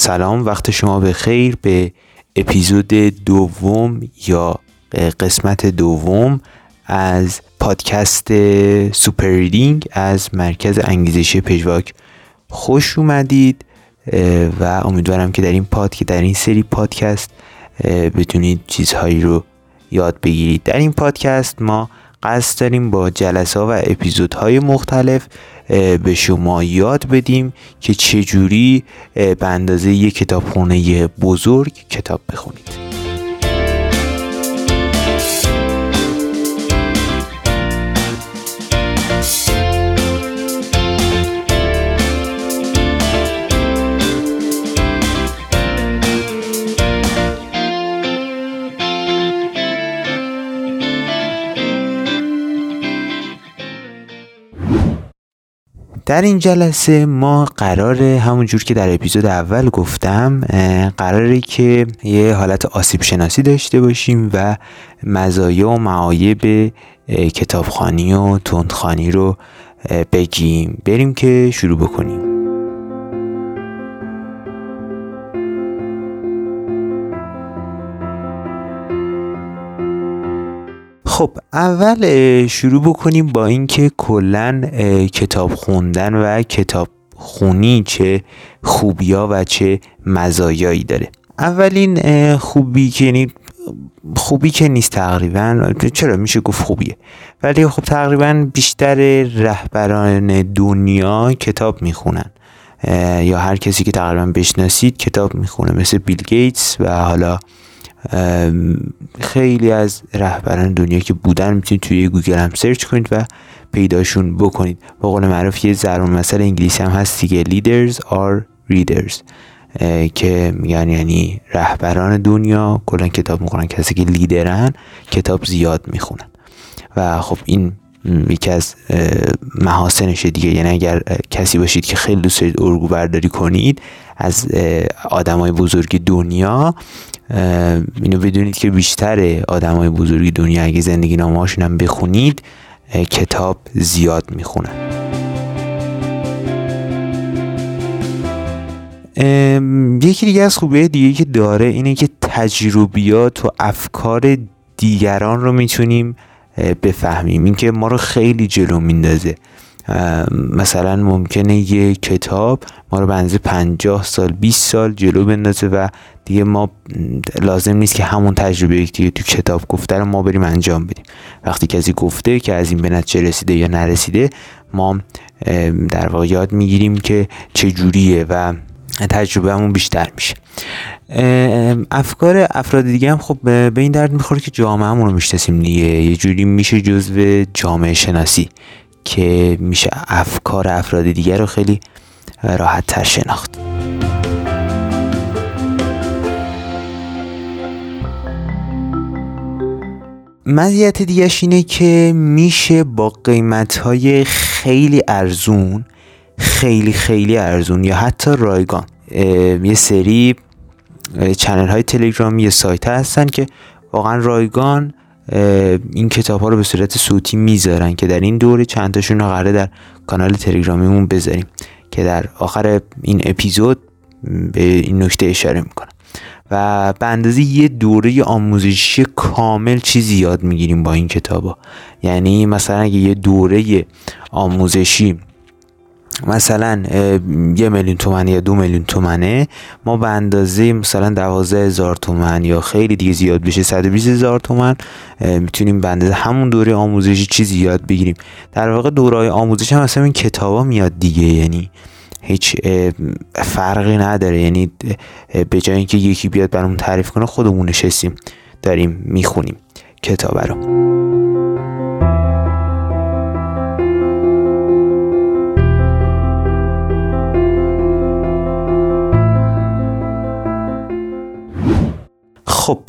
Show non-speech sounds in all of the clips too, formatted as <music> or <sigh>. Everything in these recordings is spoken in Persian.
سلام وقت شما به خیر. به اپیزود دوم یا قسمت دوم از پادکست سوپر ریدینگ از مرکز انگیزشی پژواک خوش اومدید و امیدوارم که در این پاد در این سری پادکست بتونید چیزهایی رو یاد بگیرید. در این پادکست ما قصد داریم با جلسه و اپیزودهای مختلف به شما یاد بدیم که چجوری به اندازه یک کتابخونه بزرگ کتاب بخونید. در این جلسه ما قرار همونجور که در اپیزود اول گفتم قراره که یه حالت آسیب شناسی داشته باشیم و مزایا و معایب کتابخانی و تندخانی رو بگیم. بریم که شروع بکنیم. خب اول شروع بکنیم با اینکه کلا کتاب خوندن و کتاب خونی چه خوبیا و چه مزایایی داره. اولین خوبی که یعنی خوبی که نیست تقریبا چرا میشه گفت خوبیه؟ ولی خب تقریبا بیشتر رهبران دنیا کتاب می‌خونن. یا هر کسی که تقریبا بشناسید کتاب می‌خونه مثل بیل گیتس و حالا خیلی از رهبران دنیا که بودن می‌تونید توی گوگل هم search کنید و پیداشون بکنید. به قول معروف یه ضرب المثل انگلیسی هم هست دیگه. Leaders are readers. که میگن یعنی رهبران دنیا کلا کتاب می‌خونن. کسی که لیدرن کتاب زیاد می‌خونن. و خب این یکی از محاسنشه دیگه. یعنی اگر کسی باشید که خیلی دوست دارید الگو برداری کنید از آدمای بزرگ دنیا اینو بدونید که بیشتر آدم های بزرگی دنیا اگه زندگی نامه هم بخونید کتاب زیاد می‌خونن. یکی دیگه از خوبه دیگه که داره اینه که تجربیات و افکار دیگران رو می‌تونیم بفهمیم. اینکه ما رو خیلی جلو میندازه. مثلا ممکنه یه کتاب ما رو بنزه 50 سال 20 سال جلو بندازه و دیگه ما لازم نیست که همون تجربه دیگه تو کتاب گفته رو ما بریم انجام بدیم. وقتی کسی گفته که از این به نتیجه رسیده یا نرسیده ما در واقع یاد می‌گیریم که چه جوریه و تجربه همون بیشتر میشه. افکار افراد دیگه هم خب به این درد می‌خوره که جامعه همون رو می‌شناسیم دیگه. یه جوری میشه جزو جامعه شناسی. که میشه افکار افراد دیگر رو خیلی راحت تر شناخت. مزیت دیگهش اینه که میشه با قیمت های خیلی ارزون خیلی خیلی ارزون یا حتی رایگان یه سری چنل های تلگرامی یه سایت هستن که واقعا رایگان این کتاب ها رو به صورت صوتی می‌ذارن که در این دوره چند تاشون رو قراره در کانال تلگرامیمون بذاریم که در آخر این اپیزود به این نکته اشاره می‌کنم و به اندازه یه دوره آموزشی کامل چیزی یاد می‌گیریم با این کتابا یعنی مثلا اگه یه دوره آموزشی مثلا یه میلیون تومن یا دو میلیون تومنه ما به اندازه مثلا دوازده هزار تومن یا خیلی دیگه زیاد بشه 120 هزار تومن می‌تونیم به اندازه همون دوره آموزشی چیزی یاد بگیریم. در واقع دوره آموزش هم مثلا این کتابا میاد دیگه یعنی هیچ فرقی نداره. یعنی به جای اینکه یکی بیاد برامون تعریف کنه خودمون نشستیم داریم می‌خونیم کتاب رو. خب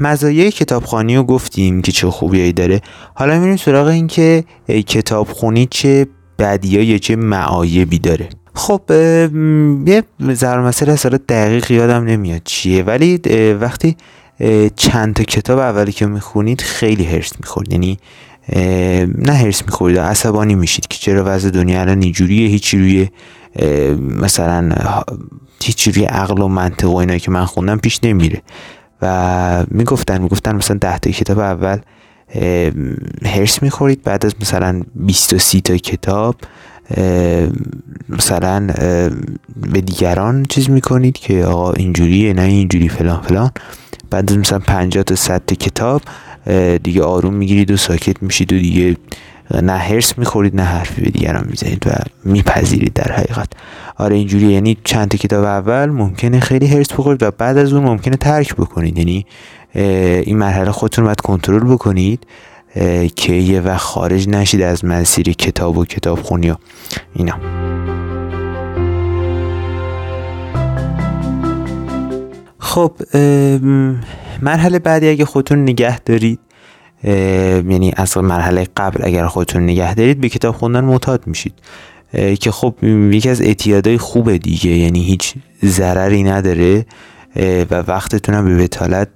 مزایای کتابخانی رو گفتیم که چه خوبیایی داره. حالا میریم سراغ این که کتابخونی چه بدیایی چه معایبی داره. خب یه ذره مسئله اصلا دقیق یادم نمیاد چیه ولی وقتی چند تا کتاب اولی که می‌خونید خیلی هرس می‌خورد. یعنی نه هرس می‌خورید عصبانی میشید که چرا وضع دنیا الان اینجوریه هیچی روی مثلا هیچی روی عقل و منطق و اینایی که من خوندم پیش نمیره. و می‌گفتن می‌گفتن مثلا ده تا کتاب اول هرس می‌خورید. بعد از مثلا 20 تا 30 تا کتاب مثلا به دیگران چیز می‌کنید که آقا اینجوریه نه اینجوری فلان فلان. بعد از مثلا 50 تا 100 تا کتاب دیگه آروم می‌گیرید و ساکت میشید و دیگه نه هرس می‌خورید نه حرفی به دیگران می‌زنید و میپذیرید در حقیقت. آره اینجوری یعنی چند تا کتاب اول ممکنه خیلی هرس بخورید و بعد از اون ممکنه ترک بکنید. یعنی این مرحله خودتون باید کنترل بکنید که یه وقت خارج نشید از مسیر کتاب و کتاب خونی و اینا. خب مرحله بعدی اگه خودتون نگه دارید یعنی از مرحله قبل اگر خودتون نگه دارید به کتاب خوندن معتاد میشید. که خب یکی از اعتیادهای خوبه دیگه یعنی هیچ ضرری نداره و وقتتون هم به بتالت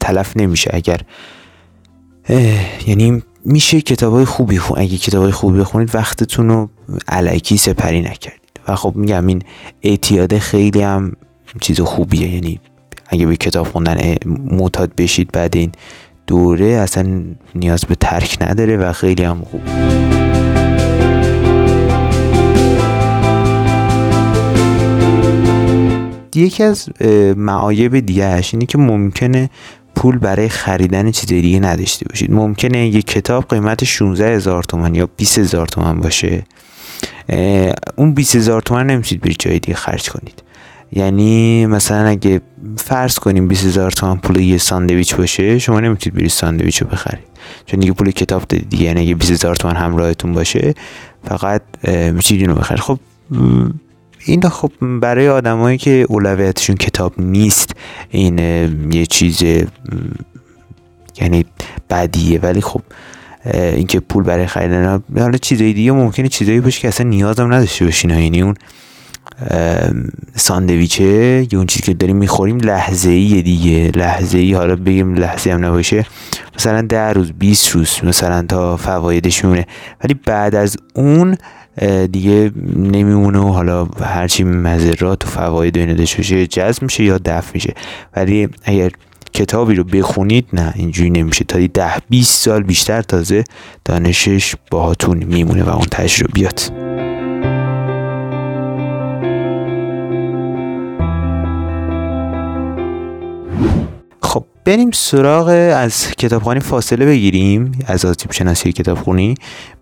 تلف نمیشه اگر. یعنی میشه کتاب های خوبی خون اگه کتاب های خوبی بخونید وقتتون رو علکی سپری نکردید. و خب میگم این اعتیاد خیلی هم چیز خوبیه یعنی اگه به کتاب خوندن معتاد بشید بعد این دوره اصلا نیاز به ترک نداره و خیلی هم خوب. یکی از معایب دیگهش اینه که ممکنه پول برای خریدن چیز دیگه نداشته باشید. ممکنه یه کتاب قیمت 16 هزار تومن یا 20 هزار تومن باشه. اون 20 هزار تومن نمی‌تونید برید جای دیگه خرج کنید. یعنی مثلا اگه فرض کنیم 20 هزار تومن پول یه ساندویچ باشه شما نمی‌تونید برید ساندویچ رو بخرید. چون دیگه پول کتاب دادید دیگه یعنی اگه 20 هزار تومن همراهتون باشه فقط می‌تونید رو بخرید. خب این خب برای آدمایی که اولویتشون کتاب نیست این یه چیز یعنی بدیه. ولی خب اینکه پول برای خریدن حالا چیزای دیگه ممکنه چیزایی باشه که اصلا نیازم نداشته باشین یعنی اون ساندویچه یا اون چیزی که داریم می‌خوریم لحظه ای دیگه. لحظه ای حالا بگیم لحظه هم نباشه. مثلا ده روز 20 روز مثلا تا فوایدش میمونه ولی بعد از اون دیگه نمیمونه و حالا هرچی مذرات و فواید و داشته باشه جذب میشه یا دفع میشه. ولی اگر کتابی رو بخونید نه اینجوری نمیشه. تا ده 20 سال بیشتر تازه دانشش باهاتون میمونه و اون تجربیات. بریم سراغ از کتابخانی فاصله بگیریم از آسیب شناسی کتابخونی.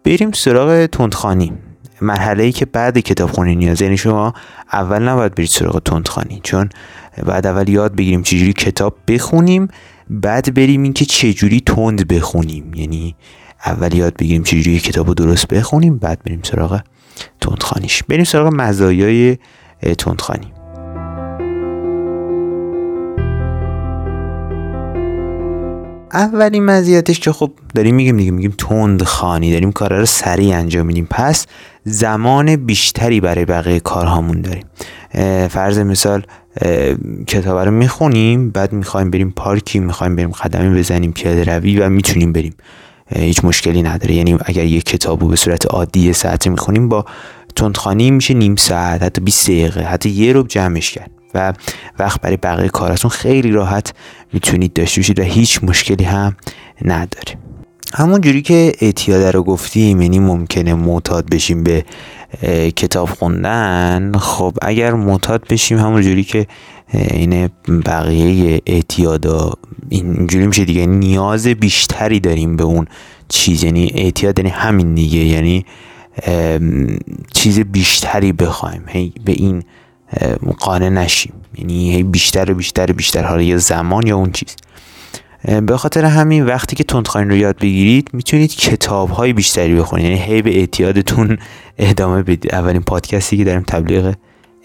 بریم سراغ تندخانی مرحله ای که بعد کتابخونی نیاز. یعنی شما اول نباید برید سراغ تندخانی چون بعد اول یاد بگیریم چجوری کتاب بخونیم بعد بریم اینکه چجوری تند بخونیم. یعنی اول یاد بگیریم چجوری کتاب رو درست بخونیم بعد بریم سراغ تندخانیش. بریم سراغ مزایای تندخانی. اولین مزیتش که خب داریم میگیم دیگه میگیم تند خانی داریم کارا رو سریع انجام میدیم. پس زمان بیشتری برای بقیه کارهامون داریم. فرض مثال کتاب رو می‌خونیم بعد می‌خوایم بریم پارکی می‌خوایم بریم قدمی بزنیم پیاده روی و می‌تونیم بریم. هیچ مشکلی نداره. یعنی اگر یک کتاب رو به صورت عادی ساعت می‌خونیم با تندخانی میشه نیم ساعت حتی 20 دقیقه حتی یه رو جمعش کرد. و وقت برای بقیه کاراتون خیلی راحت می‌تونید داشته باشید و هیچ مشکلی هم نداره. همون جوری که اعتیاد رو گفتیم یعنی ممکنه معتاد بشیم به کتاب خوندن. خب اگر معتاد بشیم همون جوری که این بقیه اعتیادا اینجوری میشه دیگه نیاز بیشتری داریم به اون چیز. یعنی اعتیاد یعنی همین دیگه. یعنی چیز بیشتری بخوایم به این قانع نشیم. یعنی بیشتر و بیشتر و بیشتر. حالا یا زمان یا اون چیز. به خاطر همین وقتی که تندخوانی رو یاد بگیرید می‌تونید کتاب های بیشتری بخونید. یعنی هی به اعتیادتون <laughs> ادامه بدید. اولین پادکستی که دارم تبلیغ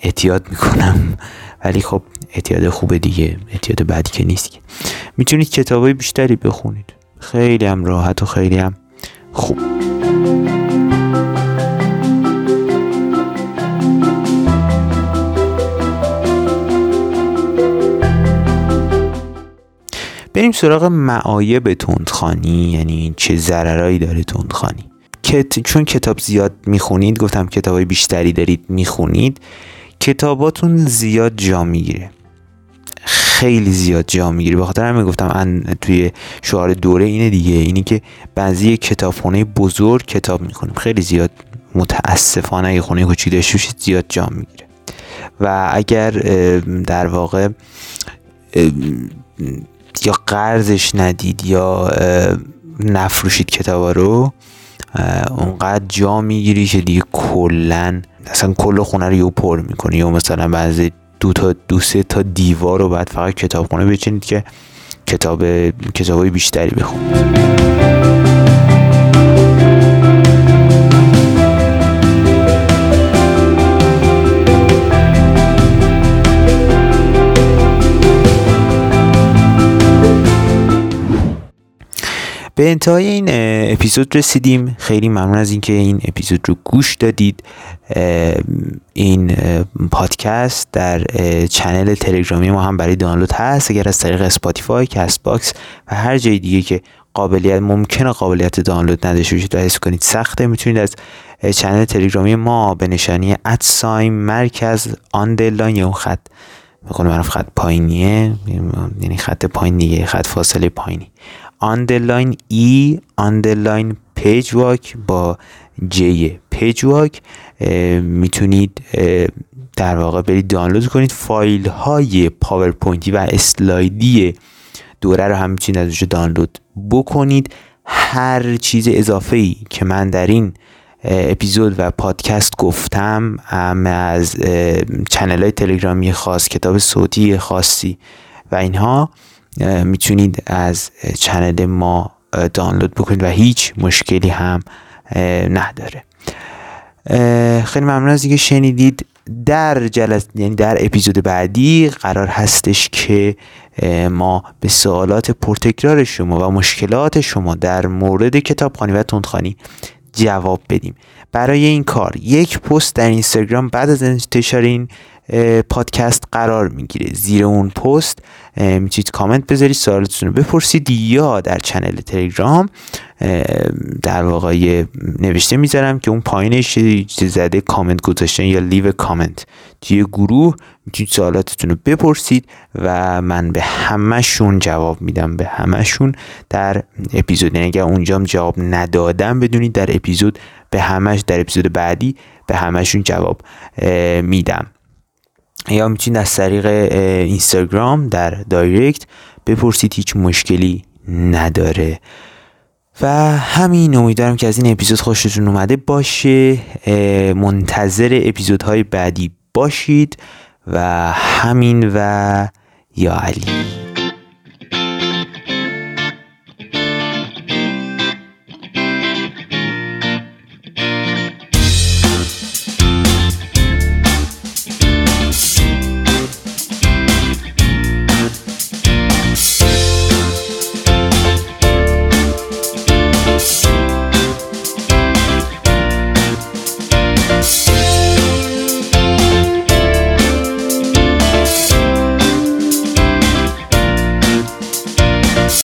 اعتیاد می‌کنم. ولی خب اعتیاد خوبه دیگه. اعتیاد بعدی که نیست می‌تونید کتاب های بیشتری بخونید. خیلی هم راحت و خیلی هم خوب. بریم سراغ معایب تندخانی یعنی چه ضررایی داره تندخانی چون کتاب زیاد می‌خونید گفتم کتاب های بیشتری دارید می‌خونید کتاباتون زیاد جا می‌گیره. خیلی زیاد جا می‌گیره. به خاطر همین گفتم توی شعار دوره اینه دیگه اینی که بعضی کتابخونه بزرگ کتاب می‌خونیم. خیلی زیاد متاسفانه اگه خونه کوچیک داشته زیاد جا می‌گیره. و اگر در واقع یا قرضش ندید یا نفروشید کتابا رو اونقدر جا می‌گیری که دیگه کلا اصلا کل خونه رو یه پر می‌کنی. یا مثلا بعضی دو تا دو سه تا دیوار رو بعد فقط کتابخونه بچینید که کتاب کتابای بیشتری بخونید. به انتهای این اپیزود رسیدیم. خیلی ممنون از اینکه این اپیزود رو گوش دادید. این پادکست در چنل تلگرامی ما هم برای دانلود هست. اگر از طریق اسپاتیفای کست باکس و هر جای دیگه که قابلیت ممکنه قابلیت دانلود نداشته باشید و حس کنید سخته می‌تونید از چنل تلگرامی ما به نشانی ادساین مرکز آندرلاین یا اون خط به معروف خط پایینیه یعنی خط پایین دیگه خط فاصله پایینی. آندرلاین ای آندرلاین پیج واک با G page walk می‌تونید در واقع برید دانلود کنید فایل های پاورپوینتی و اسلایدی دوره رو هم می‌تونید ازش دانلود بکنید. هر چیز اضافه ای که من در این اپیزود و پادکست گفتم از channel های تلگرامی خاص کتاب صوتی خاصی و اینها می‌تونید از چنل ما دانلود بکنید و هیچ مشکلی هم نداره. خیلی ممنون از اینکه شنیدید. در جلس یعنی در اپیزود بعدی قرار هستش که ما به سوالات پرتکرار شما و مشکلات شما در مورد کتابخانی و تندخانی جواب بدیم. برای این کار یک پست در اینستاگرام بعد از انتشار این پادکست قرار می‌گیره. زیر اون پست می‌تونید کامنت بذارید سوالتون رو بپرسید یا در channel تلگرام. در واقع نوشته می‌ذارم که اون پایینش زده کامنت گذاشتن یا leave comment توی گروه می‌تونید سوالاتتون رو بپرسید و من به همهشون جواب میدم. به همهشون در اپیزود. یعنی اگر اونجام جواب ندادم بدونید در اپیزود به همش در اپیزود بعدی به همشون جواب میدم. یا می‌تونید از طریق اینستاگرام در دایرکت بپرسید هیچ مشکلی نداره. و همین امیدوارم که از این اپیزود خوشتون اومده باشه. منتظر اپیزودهای بعدی باشید. و همین و یا علی.